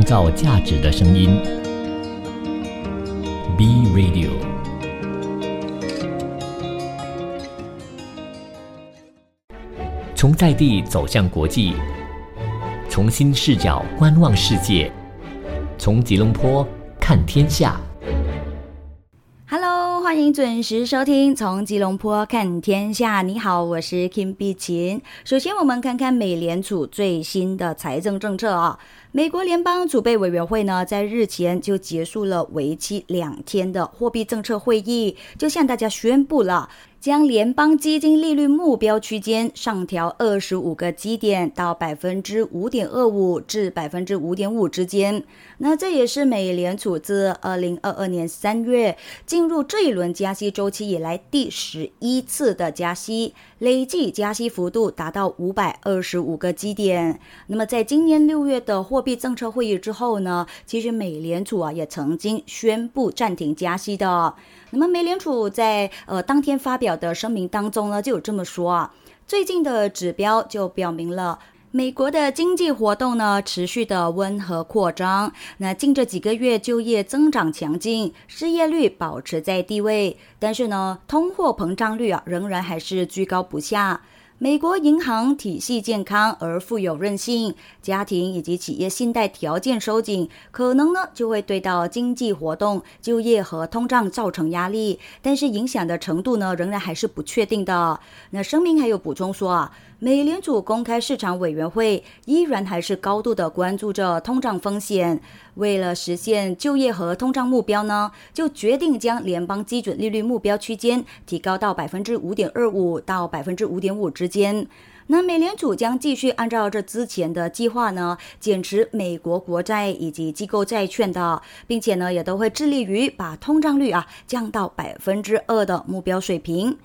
创造价值的声音。B Radio。从在地走向国际，从新视角观望世界，从吉隆坡看天下。Hello，欢迎准时收听《从吉隆坡看天下》。你好，我是 Kim 碧琴。首先，我们看看美联储最新的财政政策啊。美国联邦储备委员会呢，在日前就结束了为期两天的货币政策会议，就向大家宣布了。将联邦基金利率目标区间上调二十五个基点到百分之五点二五至百分之五点五之间。那这也是美联储自二零二二年三月进入这一轮加息周期以来第十一次的加息，累计加息幅度达到五百二十五个基点。那么在今年六月的货货币政策会议之后呢，其实美联储啊也曾经宣布暂停加息的。那么美联储在呃当天发表的声明当中呢，就有这么说啊，最近的指标就表明了美国的经济活动呢持续的温和扩张，那近这几个月就业增长强劲，失业率保持在低位，但是呢，通货膨胀率啊仍然还是居高不下。美国银行体系健康而富有韧性，家庭以及企业信贷条件收紧，可能呢就会对到经济活动、就业和通胀造成压力，但是影响的程度呢仍然还是不确定的。那声明还有补充说啊。美联储公开市场委员会依然还是高度的关注着通胀风险，为了实现就业和通胀目标呢，就决定将联邦基准利率目标区间提高到百分之五点二五到百分之五点五之间。那美联储将继续按照这之前的计划呢，减持美国国债以及机构债券的，并且呢，也都会致力于把通胀率啊降到百分之二的目标水平。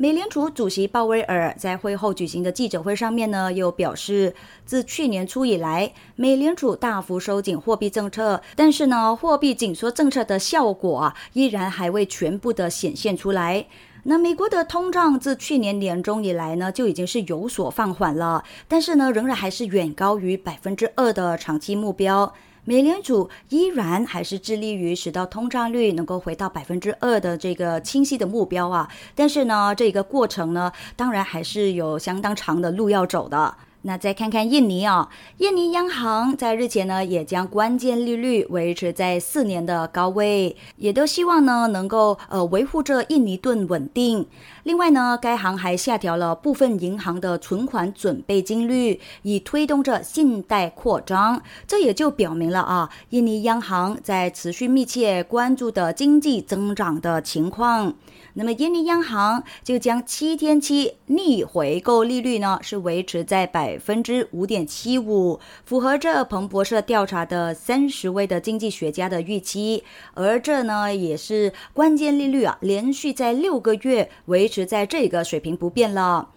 美联储主席鲍威尔在会后举行的记者会上面呢，又表示，自去年初以来，美联储大幅收紧货币政策，但是呢，货币紧缩政策的效果啊，依然还未全部的显现出来。那美国的通胀自去年年中以来呢，就已经是有所放缓了，但是呢，仍然还是远高于百分之二的长期目标。美联储依然还是致力于使到通胀率能够回到百分之二的这个清晰的目标啊，但是呢，这个过程呢，当然还是有相当长的路要走的。那再看看印尼啊，印尼央行在日前呢，也将关键利率维持在四年的高位，也都希望呢能够呃维护着印尼盾稳定。另外呢，该行还下调了部分银行的存款准备金率，以推动着信贷扩张。这也就表明了啊，印尼央行在持续密切关注的经济增长的情况。那么，印尼央行就将七天期逆回购利率呢，是维持在百分之五点七五，符合这彭博社调查的三十位的经济学家的预期。而这呢，也是关键利率啊，连续在六个月维持在这个水平不变了。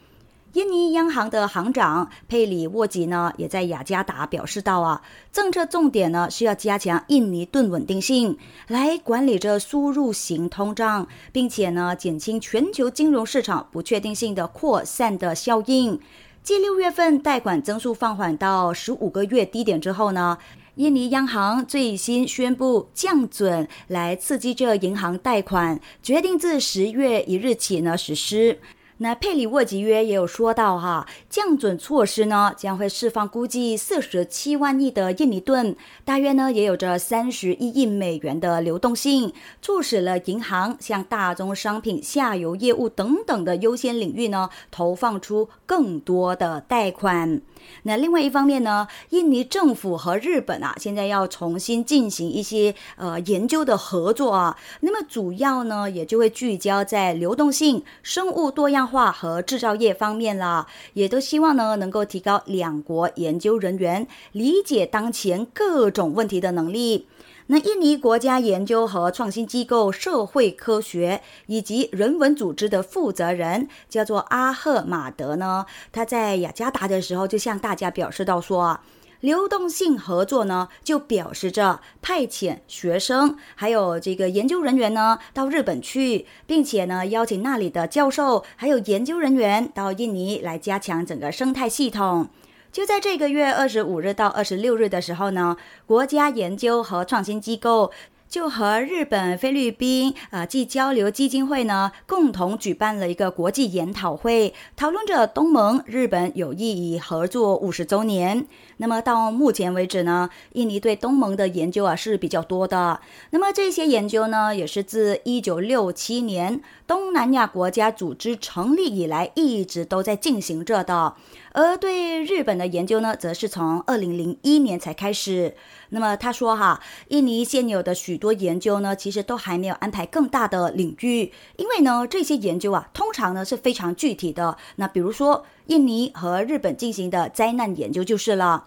印尼央行的行长佩里沃吉呢，也在雅加达表示到啊，政策重点呢是要加强印尼盾稳定性，来管理着输入型通胀，并且呢减轻全球金融市场不确定性的扩散的效应。继六月份贷款增速放缓到十五个月低点之后呢，印尼央行最新宣布降准来刺激这银行贷款，决定自十月一日起呢实施。那佩里沃吉约也有说到哈，降准措施呢将会释放估计四十七万亿的印尼盾，大约呢也有着三十一亿美元的流动性，促使了银行向大宗商品下游业务等等的优先领域呢投放出更多的贷款。那另外一方面呢，印尼政府和日本啊现在要重新进行一些呃研究的合作啊，那么主要呢也就会聚焦在流动性、生物多样。化和制造业方面啦，也都希望呢能够提高两国研究人员理解当前各种问题的能力。那印尼国家研究和创新机构社会科学以及人文组织的负责人叫做阿赫马德呢，他在雅加达的时候就向大家表示到说。流动性合作呢，就表示着派遣学生还有这个研究人员呢到日本去，并且呢邀请那里的教授还有研究人员到印尼来加强整个生态系统。就在这个月二十五日到二十六日的时候呢，国家研究和创新机构。就和日本、菲律宾呃暨交流基金会呢共同举办了一个国际研讨会，讨论着东盟日本有意义合作五十周年。那么到目前为止呢，印尼对东盟的研究啊是比较多的。那么这些研究呢，也是自一九六七年东南亚国家组织成立以来一直都在进行着的。而对日本的研究呢，则是从二零零一年才开始。那么他说哈，印尼现有的许多研究呢，其实都还没有安排更大的领域，因为呢，这些研究啊，通常呢是非常具体的。那比如说，印尼和日本进行的灾难研究就是了。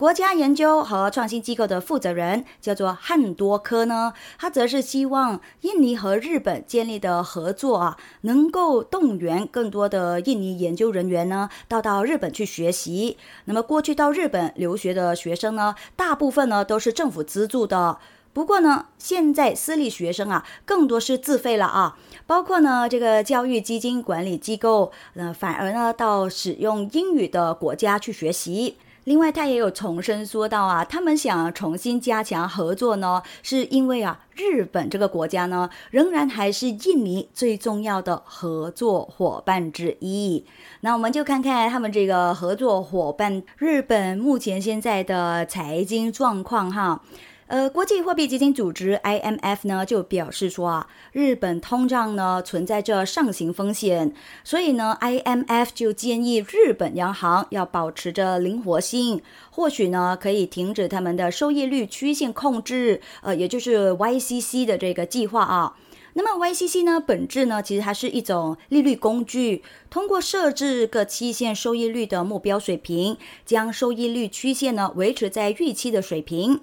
国家研究和创新机构的负责人叫做汉多科呢，他则是希望印尼和日本建立的合作啊，能够动员更多的印尼研究人员呢，到到日本去学习。那么过去到日本留学的学生呢，大部分呢都是政府资助的，不过呢，现在私立学生啊，更多是自费了啊，包括呢这个教育基金管理机构，呃，反而呢到使用英语的国家去学习。另外，他也有重申说到啊，他们想重新加强合作呢，是因为啊，日本这个国家呢，仍然还是印尼最重要的合作伙伴之一。那我们就看看他们这个合作伙伴日本目前现在的财经状况哈。呃，国际货币基金组织 IMF 呢就表示说啊，日本通胀呢存在着上行风险，所以呢，IMF 就建议日本央行要保持着灵活性，或许呢可以停止他们的收益率曲线控制，呃，也就是 YCC 的这个计划啊。那么 YCC 呢，本质呢其实它是一种利率工具，通过设置各期限收益率的目标水平，将收益率曲线呢维持在预期的水平。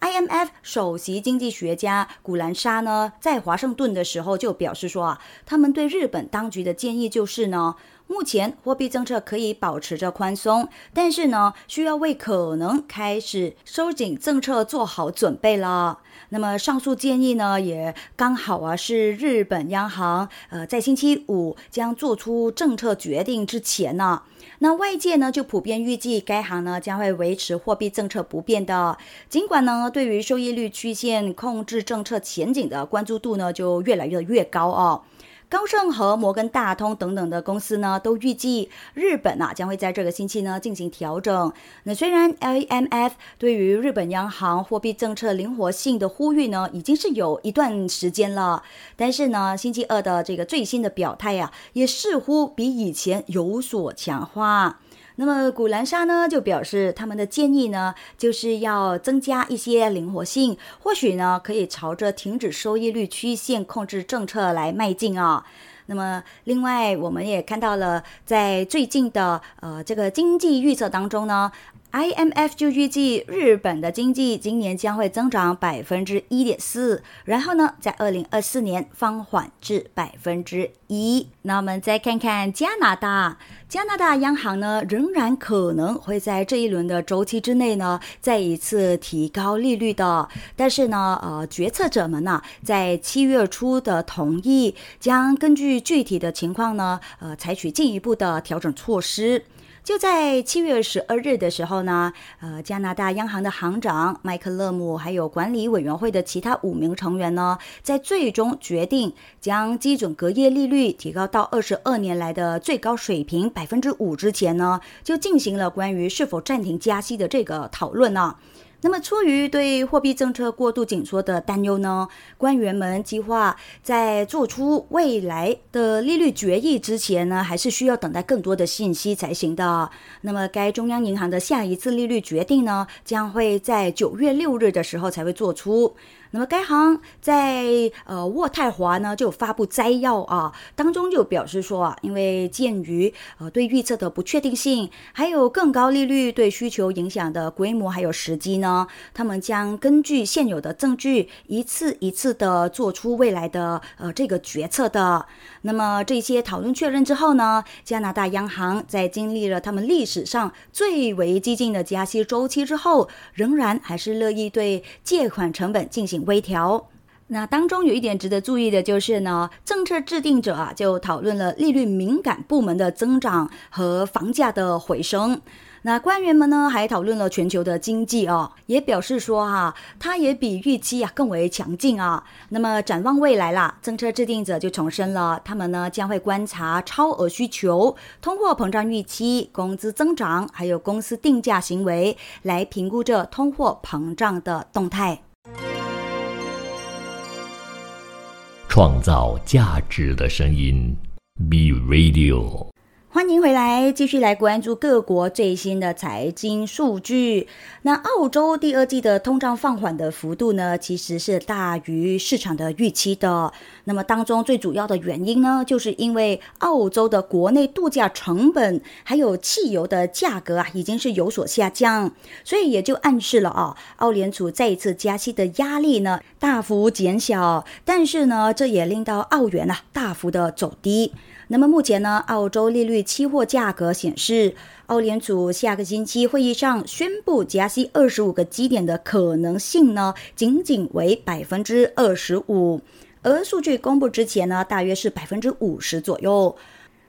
IMF 首席经济学家古兰莎呢，在华盛顿的时候就表示说啊，他们对日本当局的建议就是呢，目前货币政策可以保持着宽松，但是呢，需要为可能开始收紧政策做好准备了。那么上述建议呢，也刚好啊是日本央行呃在星期五将做出政策决定之前呢。那外界呢就普遍预计该行呢将会维持货币政策不变的，尽管呢对于收益率曲线控制政策前景的关注度呢就越来越越高哦。高盛和摩根大通等等的公司呢，都预计日本啊将会在这个星期呢进行调整。那虽然 L M F 对于日本央行货币政策灵活性的呼吁呢，已经是有一段时间了，但是呢，星期二的这个最新的表态呀，也似乎比以前有所强化。那么古兰莎呢就表示，他们的建议呢就是要增加一些灵活性，或许呢可以朝着停止收益率曲线控制政策来迈进啊。那么另外，我们也看到了，在最近的呃这个经济预测当中呢。IMF 就预计日本的经济今年将会增长百分之一点四，然后呢，在二零二四年放缓至百分之一。那我们再看看加拿大，加拿大央行呢仍然可能会在这一轮的周期之内呢再一次提高利率的，但是呢，呃，决策者们呢在七月初的同意将根据具体的情况呢，呃，采取进一步的调整措施。就在七月十二日的时候呢，呃，加拿大央行的行长麦克勒姆还有管理委员会的其他五名成员呢，在最终决定将基准隔夜利率提高到二十二年来的最高水平百分之五之前呢，就进行了关于是否暂停加息的这个讨论呢。那么，出于对货币政策过度紧缩的担忧呢，官员们计划在做出未来的利率决议之前呢，还是需要等待更多的信息才行的。那么，该中央银行的下一次利率决定呢，将会在九月六日的时候才会做出。那么该行在呃渥太华呢就发布摘要啊，当中就表示说啊，因为鉴于呃对预测的不确定性，还有更高利率对需求影响的规模还有时机呢，他们将根据现有的证据一次一次的做出未来的呃这个决策的。那么这些讨论确认之后呢，加拿大央行在经历了他们历史上最为激进的加息周期之后，仍然还是乐意对借款成本进行微调。那当中有一点值得注意的就是呢，政策制定者啊就讨论了利率敏感部门的增长和房价的回升。那官员们呢，还讨论了全球的经济哦，也表示说哈，它也比预期啊更为强劲啊。那么展望未来啦，政策制定者就重申了，他们呢将会观察超额需求、通货膨胀预期、工资增长，还有公司定价行为，来评估这通货膨胀的动态。创造价值的声音，B Radio。欢迎回来，继续来关注各国最新的财经数据。那澳洲第二季的通胀放缓的幅度呢，其实是大于市场的预期的。那么当中最主要的原因呢，就是因为澳洲的国内度假成本还有汽油的价格啊，已经是有所下降，所以也就暗示了啊，澳联储再一次加息的压力呢大幅减小。但是呢，这也令到澳元啊大幅的走低。那么目前呢，澳洲利率期货价格显示，澳联储下个星期会议上宣布加息二十五个基点的可能性呢，仅仅为百分之二十五，而数据公布之前呢，大约是百分之五十左右。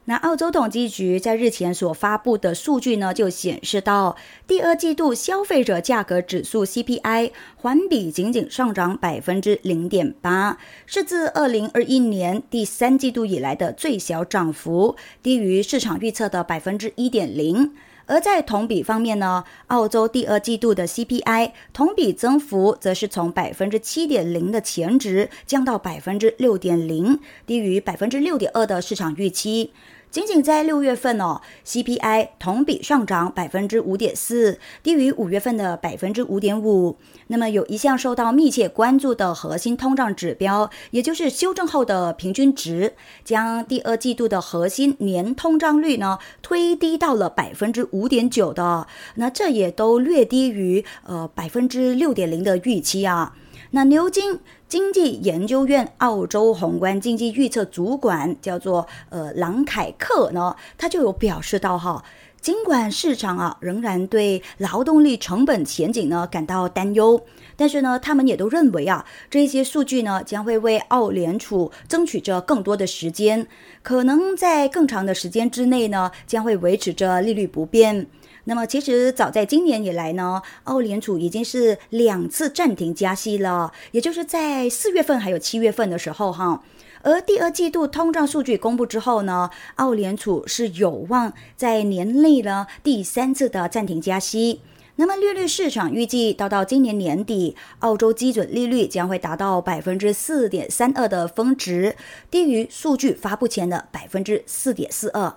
那澳洲统计局在日前所发布的数据呢，就显示到第二季度消费者价格指数 CPI 环比仅仅上涨百分之零点八，是自二零二一年第三季度以来的最小涨幅，低于市场预测的百分之一点零。而在同比方面呢，澳洲第二季度的 CPI 同比增幅则是从百分之七点零的前值降到百分之六点零，低于百分之六点二的市场预期。仅仅在六月份哦，CPI 同比上涨百分之五点四，低于五月份的百分之五点五。那么有一项受到密切关注的核心通胀指标，也就是修正后的平均值，将第二季度的核心年通胀率呢推低到了百分之五点九的，那这也都略低于呃百分之六点零的预期啊。那牛津经济研究院澳洲宏观经济预测主管叫做呃朗凯克呢，他就有表示到哈，尽管市场啊仍然对劳动力成本前景呢感到担忧，但是呢，他们也都认为啊，这些数据呢将会为澳联储争取着更多的时间，可能在更长的时间之内呢，将会维持着利率不变。那么，其实早在今年以来呢，澳联储已经是两次暂停加息了，也就是在四月份还有七月份的时候哈。而第二季度通胀数据公布之后呢，澳联储是有望在年内呢第三次的暂停加息。那么，利率市场预计到到今年年底，澳洲基准利率将会达到百分之四点三二的峰值，低于数据发布前的百分之四点四二。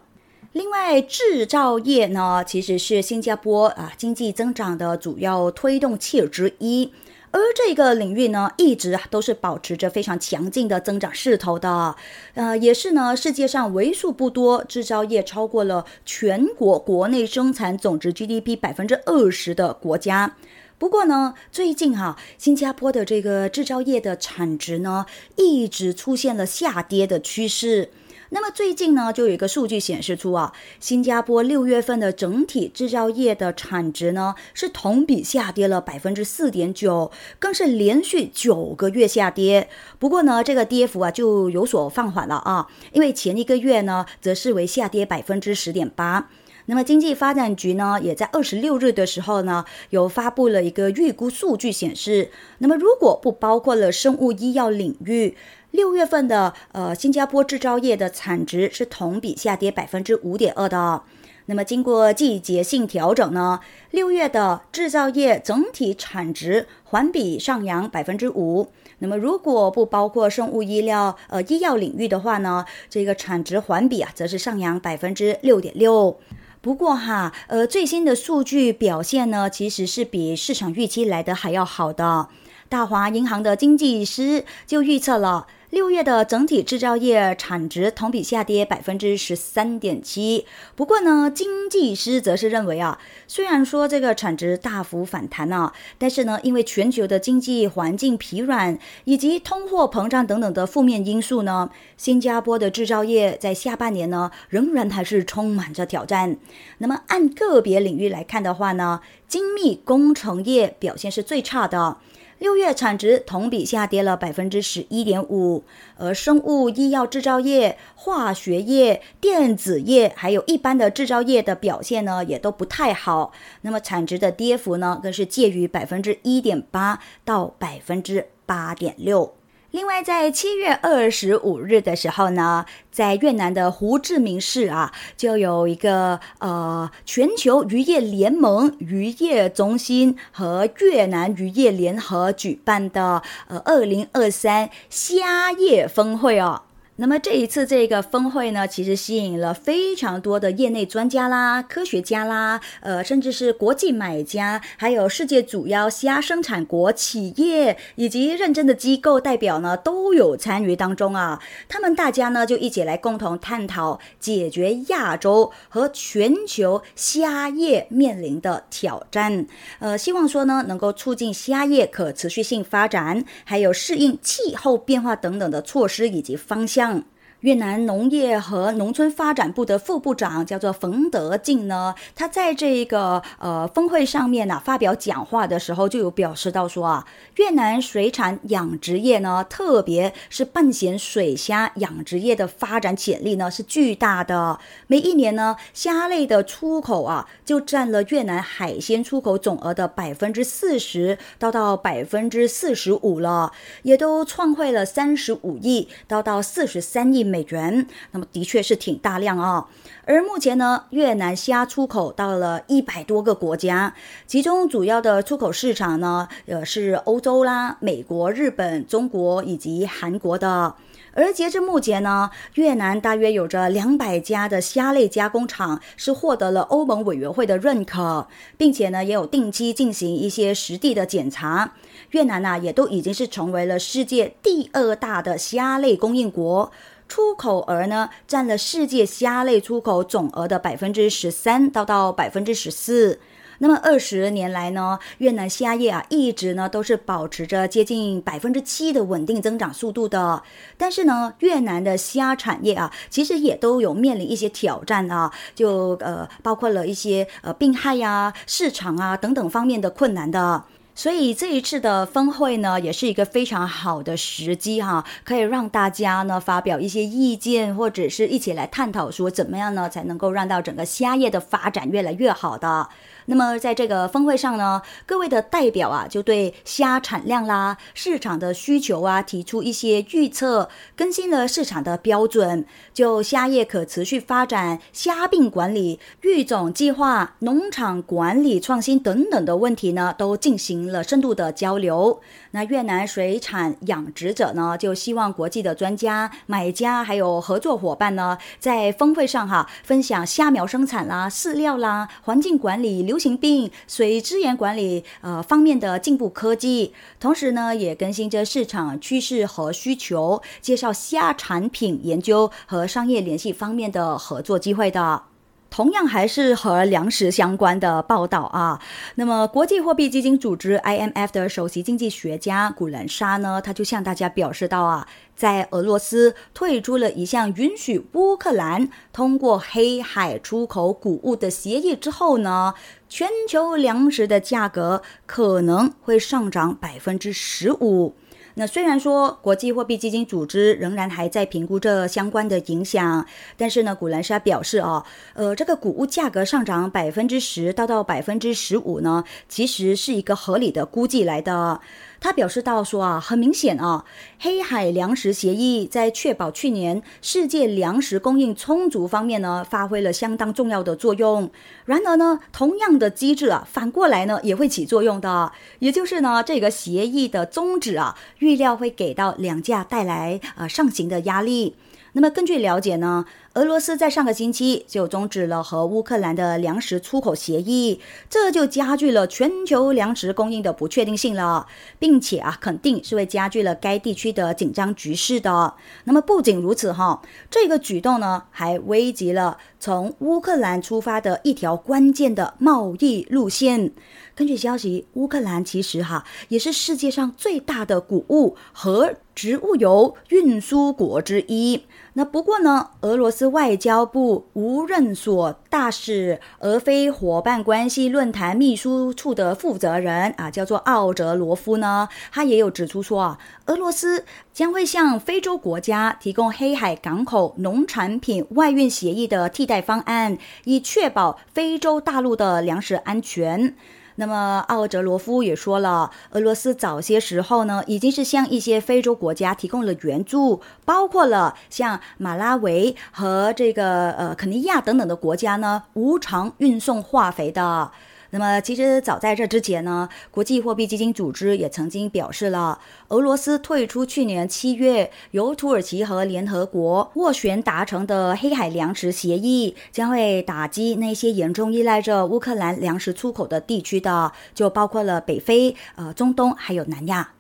另外，制造业呢，其实是新加坡啊经济增长的主要推动器之一，而这个领域呢，一直啊都是保持着非常强劲的增长势头的，呃，也是呢世界上为数不多制造业超过了全国国内生产总值 GDP 百分之二十的国家。不过呢，最近哈，新加坡的这个制造业的产值呢，一直出现了下跌的趋势。那么最近呢，就有一个数据显示出啊，新加坡六月份的整体制造业的产值呢，是同比下跌了百分之四点九，更是连续九个月下跌。不过呢，这个跌幅啊就有所放缓了啊，因为前一个月呢，则是为下跌百分之十点八。那么经济发展局呢，也在二十六日的时候呢，有发布了一个预估数据显示，那么如果不包括了生物医药领域。六月份的呃，新加坡制造业的产值是同比下跌百分之五点二的。那么经过季节性调整呢，六月的制造业整体产值环比上扬百分之五。那么如果不包括生物医疗呃医药领域的话呢，这个产值环比啊，则是上扬百分之六点六。不过哈，呃，最新的数据表现呢，其实是比市场预期来的还要好的。大华银行的经济师就预测了。六月的整体制造业产值同比下跌百分之十三点七。不过呢，经济师则是认为啊，虽然说这个产值大幅反弹啊，但是呢，因为全球的经济环境疲软以及通货膨胀等等的负面因素呢，新加坡的制造业在下半年呢，仍然还是充满着挑战。那么按个别领域来看的话呢，精密工程业表现是最差的。六月产值同比下跌了百分之十一点五，而生物医药制造业、化学业、电子业还有一般的制造业的表现呢，也都不太好。那么产值的跌幅呢，更是介于百分之一点八到百分之八点六。另外，在七月二十五日的时候呢，在越南的胡志明市啊，就有一个呃全球渔业联盟渔业中心和越南渔业联合举办的呃二零二三虾业峰会哦。那么这一次这个峰会呢，其实吸引了非常多的业内专家啦、科学家啦，呃，甚至是国际买家，还有世界主要虾生产国企业以及认真的机构代表呢，都有参与当中啊。他们大家呢就一起来共同探讨解决亚洲和全球虾业面临的挑战，呃，希望说呢能够促进虾业可持续性发展，还有适应气候变化等等的措施以及方向。 가장 越南农业和农村发展部的副部长叫做冯德进呢，他在这个呃峰会上面呢发表讲话的时候，就有表示到说啊，越南水产养殖业呢，特别是半咸水虾养殖业的发展潜力呢是巨大的。每一年呢，虾类的出口啊，就占了越南海鲜出口总额的百分之四十到到百分之四十五了，也都创汇了三十五亿到到四十三亿。美元，那么的确是挺大量啊。而目前呢，越南虾出口到了一百多个国家，其中主要的出口市场呢，呃是欧洲啦、美国、日本、中国以及韩国的。而截至目前呢，越南大约有着两百家的虾类加工厂是获得了欧盟委员会的认可，并且呢也有定期进行一些实地的检查。越南呢也都已经是成为了世界第二大的虾类供应国。出口额呢，占了世界虾类出口总额的百分之十三到到百分之十四。那么二十年来呢，越南虾业啊，一直呢都是保持着接近百分之七的稳定增长速度的。但是呢，越南的虾产业啊，其实也都有面临一些挑战啊，就呃，包括了一些呃病害呀、市场啊等等方面的困难的。所以这一次的峰会呢，也是一个非常好的时机哈，可以让大家呢发表一些意见，或者是一起来探讨说怎么样呢才能够让到整个虾业的发展越来越好的。那么在这个峰会上呢，各位的代表啊，就对虾产量啦、市场的需求啊，提出一些预测，更新了市场的标准，就虾业可持续发展、虾病管理、育种计划、农场管理创新等等的问题呢，都进行了深度的交流。那越南水产养殖者呢，就希望国际的专家、买家还有合作伙伴呢，在峰会上哈，分享虾苗生产啦、饲料啦、环境管理。流行病、水资源管理呃方面的进步科技，同时呢也更新着市场趋势和需求，介绍虾产品研究和商业联系方面的合作机会的。同样还是和粮食相关的报道啊。那么，国际货币基金组织 IMF 的首席经济学家古兰莎呢，他就向大家表示到啊，在俄罗斯退出了一项允许乌克兰通过黑海出口谷物的协议之后呢，全球粮食的价格可能会上涨百分之十五。那虽然说国际货币基金组织仍然还在评估这相关的影响，但是呢，古兰莎表示啊，呃，这个谷物价格上涨百分之十到到百分之十五呢，其实是一个合理的估计来的。他表示到说啊，很明显啊，黑海粮食协议在确保去年世界粮食供应充足方面呢，发挥了相当重要的作用。然而呢，同样的机制啊，反过来呢也会起作用的。也就是呢，这个协议的宗旨啊，预料会给到粮价带来呃上行的压力。那么根据了解呢？俄罗斯在上个星期就终止了和乌克兰的粮食出口协议，这就加剧了全球粮食供应的不确定性了，并且啊，肯定是会加剧了该地区的紧张局势的。那么不仅如此哈，这个举动呢，还危及了从乌克兰出发的一条关键的贸易路线。根据消息，乌克兰其实哈也是世界上最大的谷物和植物油运输国之一。那不过呢，俄罗斯外交部无任所大使俄非伙伴关系论坛秘书处的负责人啊，叫做奥泽罗夫呢，他也有指出说啊，俄罗斯将会向非洲国家提供黑海港口农产品外运协议的替代方案，以确保非洲大陆的粮食安全。那么奥泽罗夫也说了，俄罗斯早些时候呢，已经是向一些非洲国家提供了援助，包括了像马拉维和这个呃肯尼亚等等的国家呢，无偿运送化肥的。那么，其实早在这之前呢，国际货币基金组织也曾经表示了，俄罗斯退出去年七月由土耳其和联合国斡旋达成的黑海粮食协议，将会打击那些严重依赖着乌克兰粮食出口的地区的，就包括了北非、呃中东还有南亚。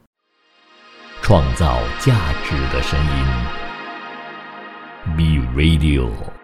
创造价值的声音，B Radio。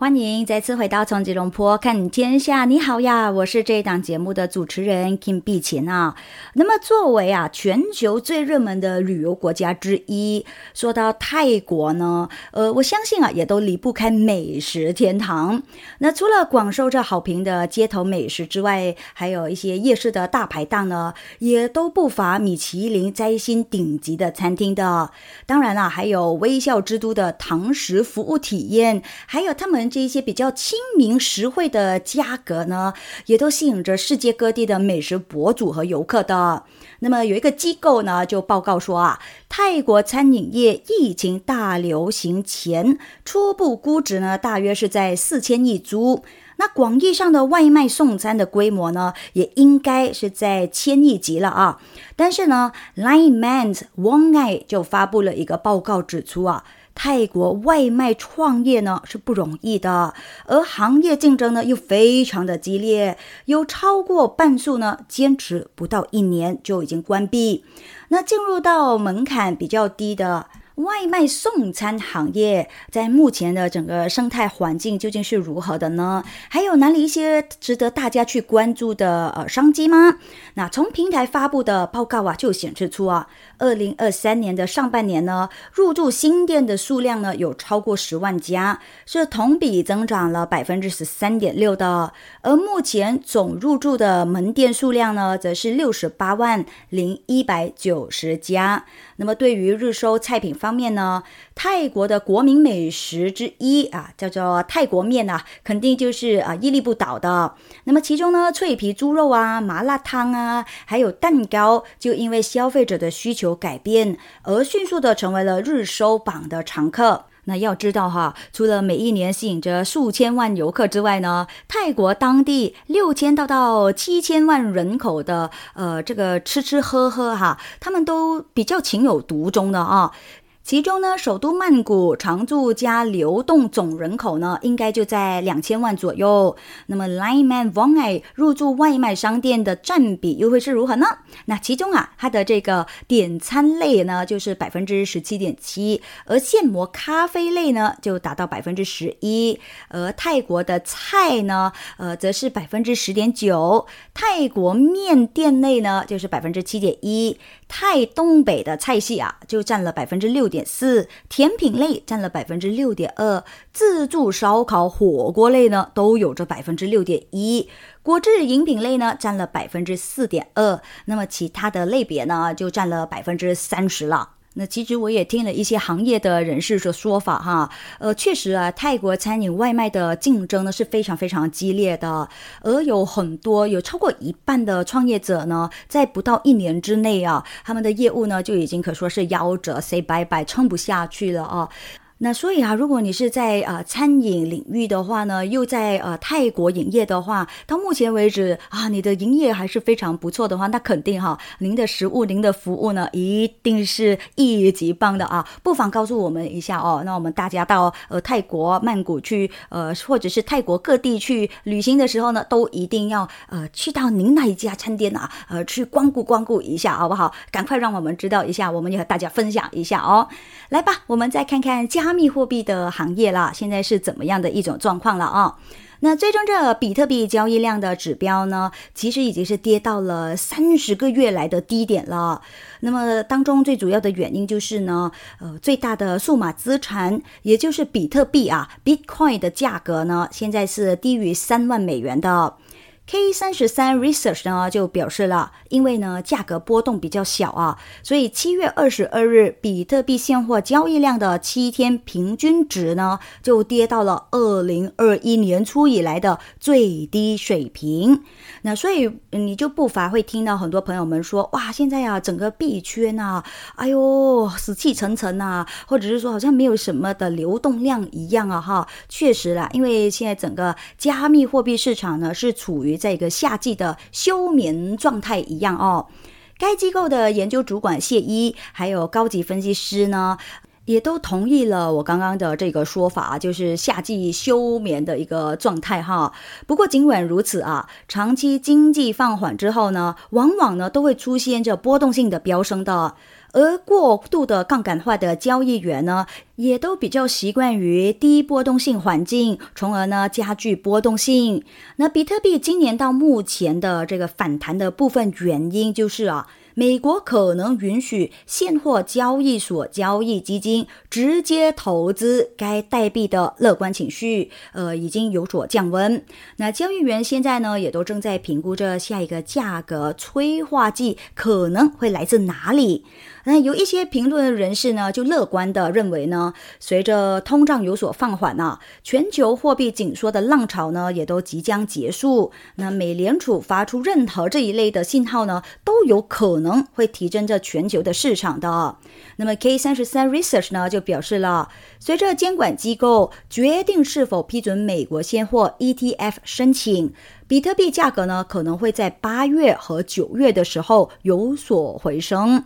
欢迎再次回到从吉隆坡看天下，你好呀，我是这一档节目的主持人 Kim 碧琴啊。那么作为啊全球最热门的旅游国家之一，说到泰国呢，呃，我相信啊也都离不开美食天堂。那除了广受着好评的街头美食之外，还有一些夜市的大排档呢，也都不乏米其林摘星顶级的餐厅的。当然啦，还有微笑之都的堂食服务体验，还有他们。这一些比较亲民实惠的价格呢，也都吸引着世界各地的美食博主和游客的。那么有一个机构呢，就报告说啊，泰国餐饮业疫情大流行前初步估值呢，大约是在四千亿铢。那广义上的外卖送餐的规模呢，也应该是在千亿级了啊。但是呢，Line Man Wang Ai 就发布了一个报告指出啊。泰国外卖创业呢是不容易的，而行业竞争呢又非常的激烈，有超过半数呢坚持不到一年就已经关闭。那进入到门槛比较低的。外卖送餐行业在目前的整个生态环境究竟是如何的呢？还有哪里一些值得大家去关注的呃商机吗？那从平台发布的报告啊，就显示出啊，二零二三年的上半年呢，入驻新店的数量呢有超过十万家，是同比增长了百分之十三点六的。而目前总入驻的门店数量呢，则是六十八万零一百九十家。那么对于日收菜品方面呢，泰国的国民美食之一啊，叫做泰国面啊，肯定就是啊屹立不倒的。那么其中呢，脆皮猪肉啊、麻辣汤啊，还有蛋糕，就因为消费者的需求改变，而迅速的成为了日收榜的常客。那要知道哈，除了每一年吸引着数千万游客之外呢，泰国当地六千到到七千万人口的呃这个吃吃喝喝哈，他们都比较情有独钟的啊。其中呢，首都曼谷常住加流动总人口呢，应该就在两千万左右。那么，Line Man Wang Ai 入驻外卖商店的占比又会是如何呢？那其中啊，它的这个点餐类呢，就是百分之十七点七，而现磨咖啡类呢，就达到百分之十一。而泰国的菜呢，呃，则是百分之十点九。泰国面店类呢，就是百分之七点一。泰东北的菜系啊，就占了百分之六点四，甜品类占了百分之六点二，自助烧烤火锅类呢都有着百分之六点一，果汁饮品类呢占了百分之四点二，那么其他的类别呢就占了百分之三十了。那其实我也听了一些行业的人士的说法哈，呃，确实啊，泰国餐饮外卖的竞争呢是非常非常激烈的，而有很多有超过一半的创业者呢，在不到一年之内啊，他们的业务呢就已经可说是夭折，say bye bye，撑不下去了啊。那所以啊，如果你是在呃餐饮领域的话呢，又在呃泰国营业的话，到目前为止啊，你的营业还是非常不错的话，那肯定哈，您的食物、您的服务呢，一定是一级棒的啊！不妨告诉我们一下哦。那我们大家到呃泰国曼谷去，呃或者是泰国各地去旅行的时候呢，都一定要呃去到您那一家餐店啊，呃去光顾光顾一下，好不好？赶快让我们知道一下，我们也和大家分享一下哦。来吧，我们再看看家。加密货币的行业啦，现在是怎么样的一种状况了啊？那最终这比特币交易量的指标呢，其实已经是跌到了三十个月来的低点了。那么当中最主要的原因就是呢，呃，最大的数码资产，也就是比特币啊，Bitcoin 的价格呢，现在是低于三万美元的。K 三十三 Research 呢就表示了，因为呢价格波动比较小啊，所以七月二十二日比特币现货交易量的七天平均值呢就跌到了二零二一年初以来的最低水平。那所以你就不乏会听到很多朋友们说，哇，现在啊整个币圈啊，哎呦死气沉沉啊，或者是说好像没有什么的流动量一样啊哈。确实啦，因为现在整个加密货币市场呢是处于在一个夏季的休眠状态一样哦。该机构的研究主管谢一，还有高级分析师呢，也都同意了我刚刚的这个说法，就是夏季休眠的一个状态哈。不过尽管如此啊，长期经济放缓之后呢，往往呢都会出现这波动性的飙升的。而过度的杠杆化的交易员呢，也都比较习惯于低波动性环境，从而呢加剧波动性。那比特币今年到目前的这个反弹的部分原因就是啊。美国可能允许现货交易所交易基金直接投资该代币的乐观情绪，呃，已经有所降温。那交易员现在呢，也都正在评估着下一个价格催化剂可能会来自哪里。那有一些评论人士呢，就乐观的认为呢，随着通胀有所放缓啊，全球货币紧缩的浪潮呢，也都即将结束。那美联储发出任何这一类的信号呢，都有可能会提振着全球的市场的。那么 K 三十三 Research 呢，就表示了，随着监管机构决定是否批准美国现货 ETF 申请，比特币价格呢，可能会在八月和九月的时候有所回升。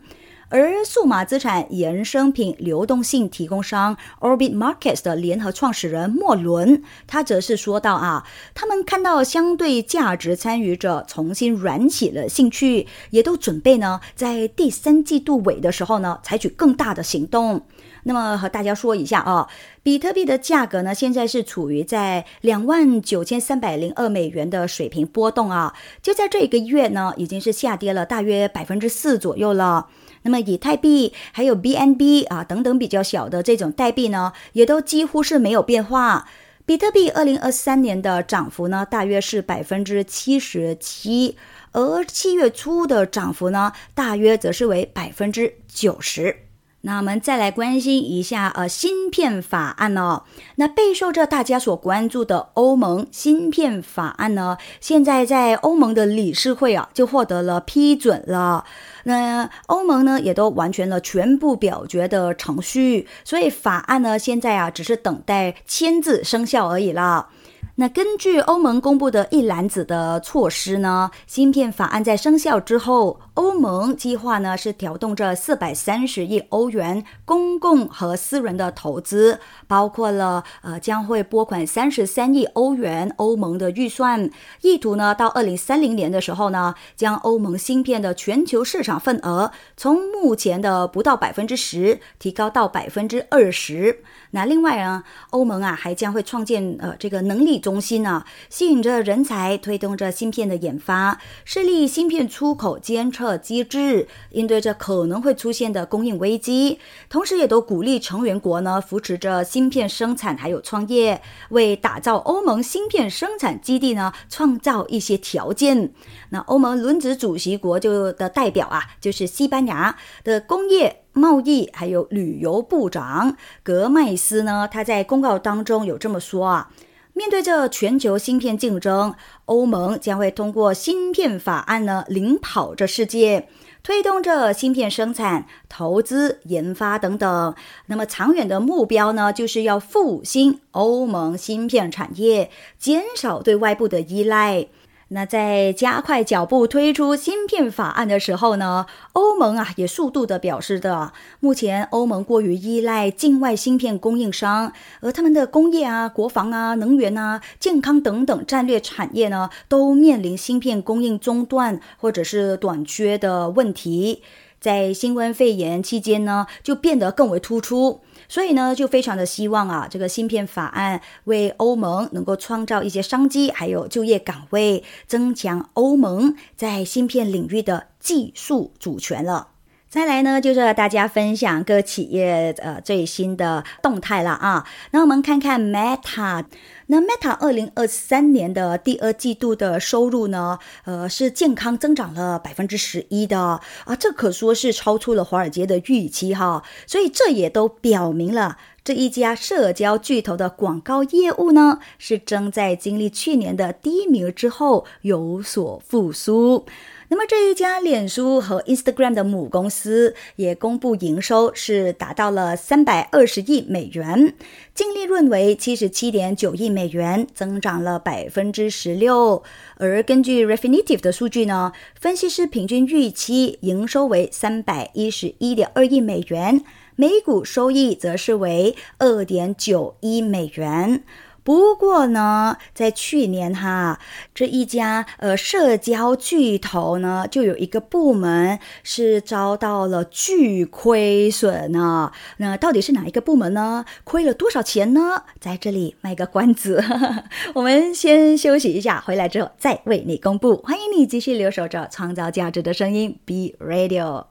而数码资产衍生品流动性提供商 Orbit Markets 的联合创始人莫伦，他则是说到啊，他们看到相对价值参与者重新燃起了兴趣，也都准备呢，在第三季度尾的时候呢，采取更大的行动。那么和大家说一下啊，比特币的价格呢，现在是处于在两万九千三百零二美元的水平波动啊，就在这个月呢，已经是下跌了大约百分之四左右了。那么以太币还有 BNB 啊等等比较小的这种代币呢，也都几乎是没有变化。比特币二零二三年的涨幅呢，大约是百分之七十七，而七月初的涨幅呢，大约则是为百分之九十。那我们再来关心一下，呃，芯片法案呢？那备受着大家所关注的欧盟芯片法案呢，现在在欧盟的理事会啊，就获得了批准了。那欧盟呢，也都完全了全部表决的程序，所以法案呢，现在啊，只是等待签字生效而已了。那根据欧盟公布的一篮子的措施呢，芯片法案在生效之后，欧盟计划呢是调动这四百三十亿欧元公共和私人的投资，包括了呃将会拨款三十三亿欧元欧盟的预算，意图呢到二零三零年的时候呢，将欧盟芯片的全球市场份额从目前的不到百分之十提高到百分之二十。那另外呢，欧盟啊还将会创建呃这个能力中心呢，吸引着人才，推动着芯片的研发，设立芯片出口监测机制，应对着可能会出现的供应危机。同时，也都鼓励成员国呢扶持着芯片生产还有创业，为打造欧盟芯片生产基地呢创造一些条件。那欧盟轮值主席国就的代表啊，就是西班牙的工业。贸易还有旅游部长格麦斯呢，他在公告当中有这么说啊：面对着全球芯片竞争，欧盟将会通过芯片法案呢，领跑着世界，推动着芯片生产、投资、研发等等。那么长远的目标呢，就是要复兴欧盟芯片产业，减少对外部的依赖。那在加快脚步推出芯片法案的时候呢，欧盟啊也速度的表示的，目前欧盟过于依赖境外芯片供应商，而他们的工业啊、国防啊、能源啊、健康等等战略产业呢，都面临芯片供应中断或者是短缺的问题，在新冠肺炎期间呢，就变得更为突出。所以呢，就非常的希望啊，这个芯片法案为欧盟能够创造一些商机，还有就业岗位，增强欧盟在芯片领域的技术主权了。再来呢，就是和大家分享各企业呃最新的动态了啊。那我们看看 Meta，那 Meta 二零二三年的第二季度的收入呢，呃是健康增长了百分之十一的啊，这可说是超出了华尔街的预期哈。所以这也都表明了这一家社交巨头的广告业务呢，是正在经历去年的低迷之后有所复苏。那么这一家脸书和 Instagram 的母公司也公布营收是达到了三百二十亿美元，净利润为七十七点九亿美元，增长了百分之十六。而根据 Refinitiv 的数据呢，分析师平均预期营收为三百一十一点二亿美元，每股收益则是为二点九一美元。不过呢，在去年哈，这一家呃社交巨头呢，就有一个部门是遭到了巨亏损呢。那到底是哪一个部门呢？亏了多少钱呢？在这里卖个关子，我们先休息一下，回来之后再为你公布。欢迎你继续留守着创造价值的声音，B Radio，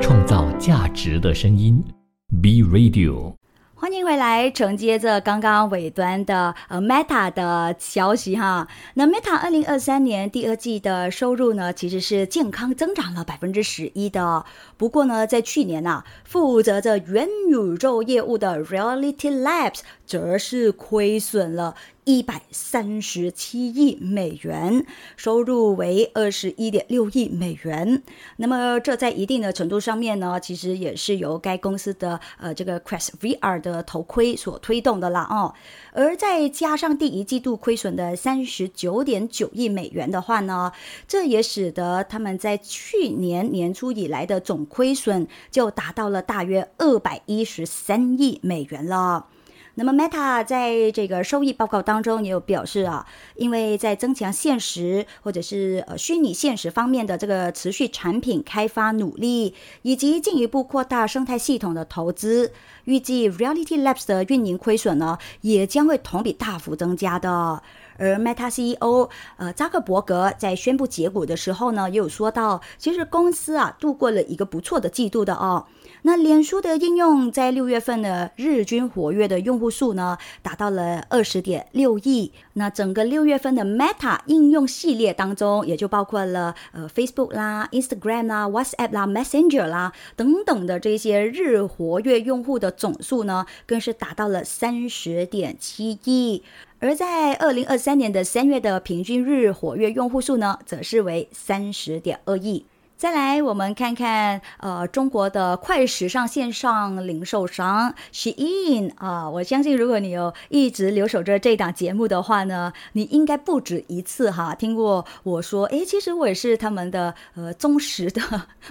创造价值的声音，B Radio。欢迎回来，承接着刚刚尾端的呃 Meta 的消息哈。那 Meta 二零二三年第二季的收入呢，其实是健康增长了百分之十一的。不过呢，在去年呐，负责着元宇宙业务的 Reality Labs 则是亏损了。一百三十七亿美元，收入为二十一点六亿美元。那么这在一定的程度上面呢，其实也是由该公司的呃这个 Quest VR 的头盔所推动的啦哦。而再加上第一季度亏损的三十九点九亿美元的话呢，这也使得他们在去年年初以来的总亏损就达到了大约二百一十三亿美元了。那么，Meta 在这个收益报告当中也有表示啊，因为在增强现实或者是呃虚拟现实方面的这个持续产品开发努力，以及进一步扩大生态系统的投资，预计 Reality Labs 的运营亏损呢，也将会同比大幅增加的。而 Meta CEO 呃扎克伯格在宣布结果的时候呢，也有说到，其实公司啊度过了一个不错的季度的哦。那脸书的应用在六月份的日均活跃的用户数呢，达到了二十点六亿。那整个六月份的 Meta 应用系列当中，也就包括了呃 Facebook 啦、Instagram 啦、WhatsApp 啦、Messenger 啦等等的这些日活跃用户的总数呢，更是达到了三十点七亿。而在二零二三年的三月的平均日活跃用户数呢，则是为三十点二亿。再来，我们看看，呃，中国的快时尚线上零售商 Shein 啊，我相信如果你有一直留守着这档节目的话呢，你应该不止一次哈听过我说，哎，其实我也是他们的呃忠实的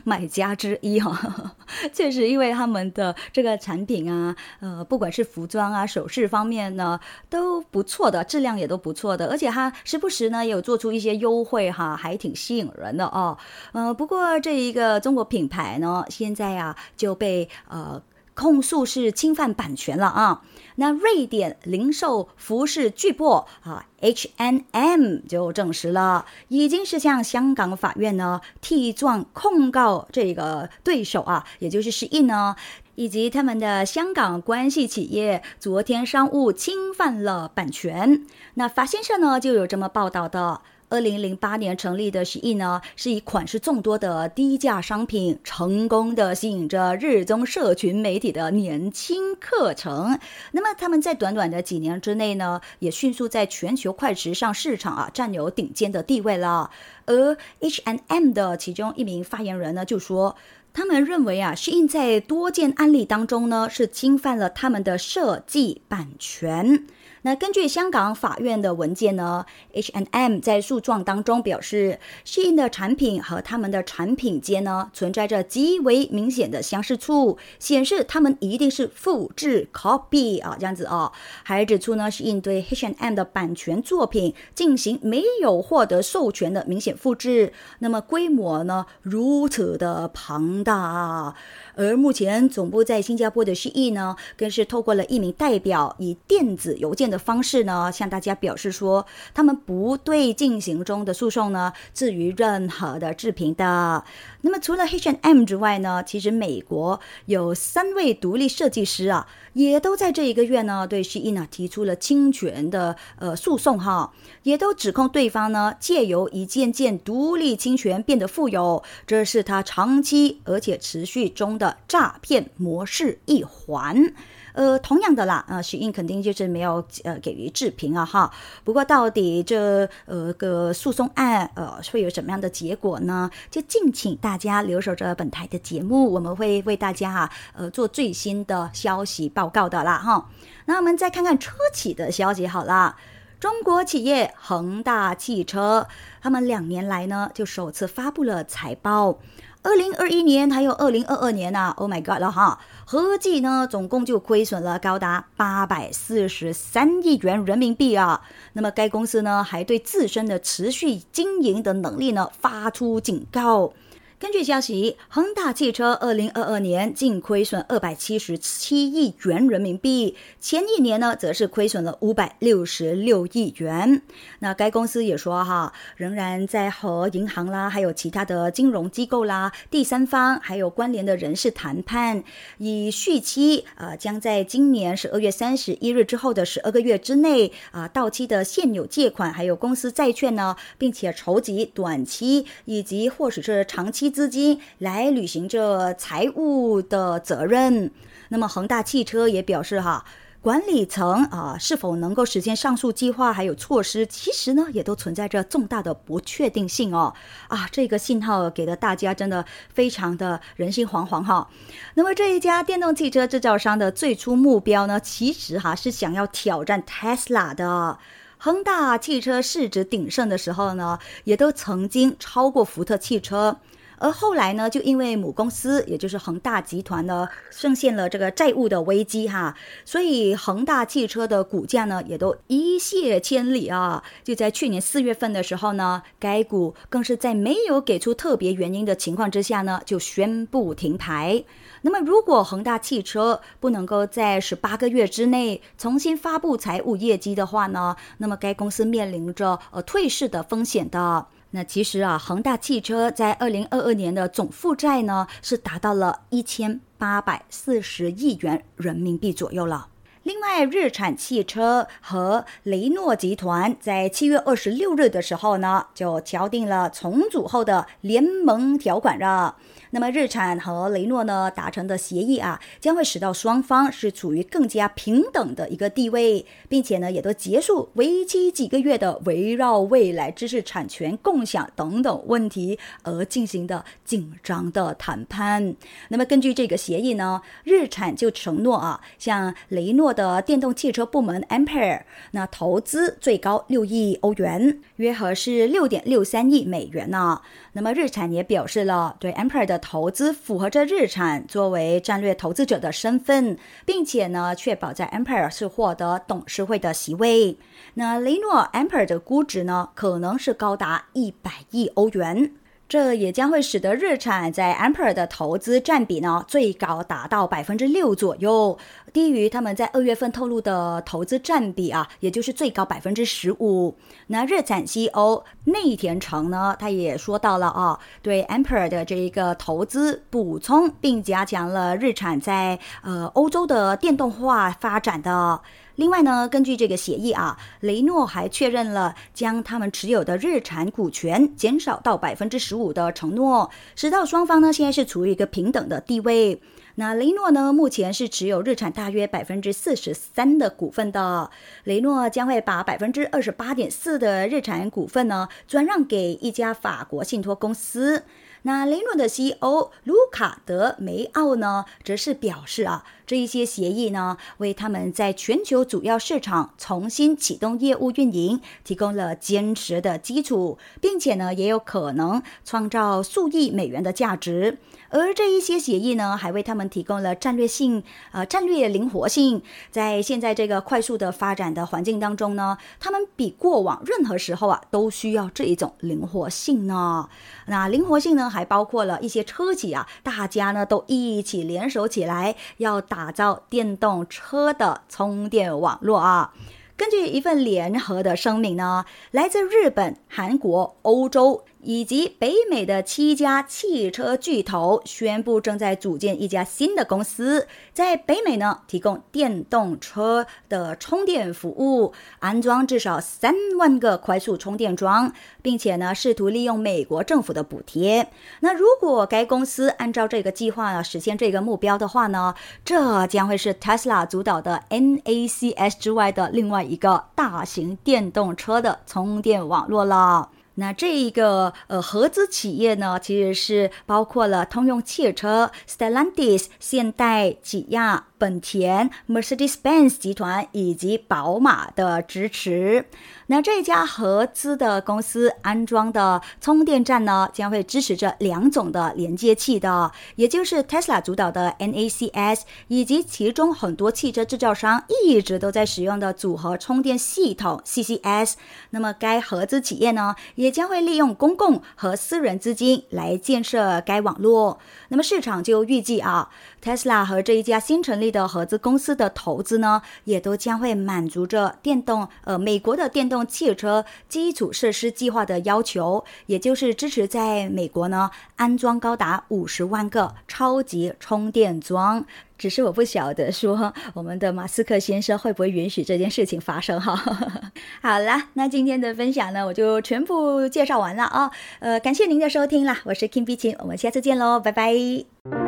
买家之一哈。确实，因为他们的这个产品啊，呃，不管是服装啊、首饰方面呢，都不错的，质量也都不错的，而且它时不时呢也有做出一些优惠哈，还挺吸引人的哦。呃，不过。过这一个中国品牌呢，现在呀就被呃控诉是侵犯版权了啊。那瑞典零售服饰巨擘啊 H N M 就证实了，已经是向香港法院呢替状控告这个对手啊，也就是适印呢，以及他们的香港关系企业昨天商务侵犯了版权。那法新社呢就有这么报道的。二零零八年成立的十亿呢，是以款式众多的低价商品，成功的吸引着日中社群媒体的年轻课程。那么他们在短短的几年之内呢，也迅速在全球快时尚市场啊占有顶尖的地位了。而 H&M 的其中一名发言人呢，就说他们认为啊，是印在多件案例当中呢，是侵犯了他们的设计版权。那根据香港法院的文件呢，H and M 在诉状当中表示，Shin 的产品和他们的产品间呢存在着极为明显的相似处，显示他们一定是复制 copy 啊这样子哦。还指出呢，Shein 对 H&M 的版权作品进行没有获得授权的明显复制，那么规模呢如此的庞大。而目前总部在新加坡的 she 呢，更是透过了一名代表以电子邮件的。方式呢，向大家表示说，他们不对进行中的诉讼呢置于任何的置评的。那么除了 H&M 之外呢，其实美国有三位独立设计师啊，也都在这一个月呢对 Shein 啊提出了侵权的呃诉讼哈，也都指控对方呢借由一件件独立侵权变得富有，这是他长期而且持续中的诈骗模式一环。呃，同样的啦，啊，许印肯定就是没有呃给予置评啊，哈。不过到底这呃个诉讼案呃会有什么样的结果呢？就敬请大家留守着本台的节目，我们会为大家哈呃做最新的消息报告的啦，哈。那我们再看看车企的消息好了，中国企业恒大汽车，他们两年来呢就首次发布了财报。二零二一年还有二零二二年呐，Oh my God 了哈，合计呢总共就亏损了高达八百四十三亿元人民币啊。那么该公司呢还对自身的持续经营的能力呢发出警告。根据消息，恒大汽车二零二二年净亏损二百七十七亿元人民币，前一年呢则是亏损了五百六十六亿元。那该公司也说哈，仍然在和银行啦，还有其他的金融机构啦、第三方还有关联的人士谈判，以续期呃将在今年十二月三十一日之后的十二个月之内啊到期的现有借款还有公司债券呢，并且筹集短期以及或许是长期。资金来履行这财务的责任。那么恒大汽车也表示，哈，管理层啊是否能够实现上述计划还有措施，其实呢也都存在着重大的不确定性哦。啊，这个信号给的大家真的非常的人心惶惶哈。那么这一家电动汽车制造商的最初目标呢，其实哈是想要挑战 Tesla 的。恒大汽车市值鼎盛的时候呢，也都曾经超过福特汽车。而后来呢，就因为母公司，也就是恒大集团呢，出现了这个债务的危机哈，所以恒大汽车的股价呢，也都一泻千里啊。就在去年四月份的时候呢，该股更是在没有给出特别原因的情况之下呢，就宣布停牌。那么，如果恒大汽车不能够在十八个月之内重新发布财务业绩的话呢，那么该公司面临着呃退市的风险的。那其实啊，恒大汽车在二零二二年的总负债呢，是达到了一千八百四十亿元人民币左右了。另外，日产汽车和雷诺集团在七月二十六日的时候呢，就敲定了重组后的联盟条款了。那么，日产和雷诺呢达成的协议啊，将会使到双方是处于更加平等的一个地位，并且呢，也都结束为期几个月的围绕未来知识产权共享等等问题而进行的紧张的谈判。那么，根据这个协议呢，日产就承诺啊，向雷诺的电动汽车部门 Ampere 那投资最高六亿欧元，约合是六点六三亿美元呢。那么，日产也表示了对 Ampere 的。投资符合着日产作为战略投资者的身份，并且呢，确保在 Empire 是获得董事会的席位。那雷诺 Empire 的估值呢，可能是高达一百亿欧元。这也将会使得日产在 Ampere 的投资占比呢，最高达到百分之六左右，低于他们在二月份透露的投资占比啊，也就是最高百分之十五。那日产 CEO 内田成呢，他也说到了啊，对 Ampere 的这一个投资补充，并加强了日产在呃欧洲的电动化发展的。另外呢，根据这个协议啊，雷诺还确认了将他们持有的日产股权减少到百分之十五的承诺，使到双方呢现在是处于一个平等的地位。那雷诺呢，目前是持有日产大约百分之四十三的股份的，雷诺将会把百分之二十八点四的日产股份呢转让给一家法国信托公司。那雷诺的 CEO 卢卡德梅奥呢，则是表示啊。这一些协议呢，为他们在全球主要市场重新启动业务运营提供了坚实的基础，并且呢，也有可能创造数亿美元的价值。而这一些协议呢，还为他们提供了战略性、呃战略灵活性。在现在这个快速的发展的环境当中呢，他们比过往任何时候啊，都需要这一种灵活性呢。那灵活性呢，还包括了一些车企啊，大家呢都一起联手起来，要打造电动车的充电网络啊。根据一份联合的声明呢，来自日本、韩国、欧洲。以及北美的七家汽车巨头宣布，正在组建一家新的公司，在北美呢提供电动车的充电服务，安装至少三万个快速充电桩，并且呢试图利用美国政府的补贴。那如果该公司按照这个计划呢实现这个目标的话呢，这将会是 Tesla 主导的 NACS 之外的另外一个大型电动车的充电网络了。那这一个呃合资企业呢，其实是包括了通用汽车、Stellantis、现代、起亚。本田、Mercedes-Benz 集团以及宝马的支持。那这家合资的公司安装的充电站呢，将会支持这两种的连接器的，也就是 Tesla 主导的 NACS，以及其中很多汽车制造商一直都在使用的组合充电系统 CCS。那么该合资企业呢，也将会利用公共和私人资金来建设该网络。那么市场就预计啊。Tesla 和这一家新成立的合资公司的投资呢，也都将会满足着电动呃美国的电动汽车基础设施计划的要求，也就是支持在美国呢安装高达五十万个超级充电桩。只是我不晓得说我们的马斯克先生会不会允许这件事情发生哈。好了，那今天的分享呢，我就全部介绍完了啊。呃，感谢您的收听啦，我是 Kim 碧琴，我们下次见喽，拜拜。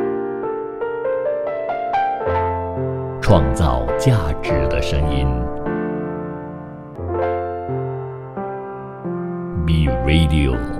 创造价值的声音，B Radio。